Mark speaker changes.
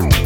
Speaker 1: Boom.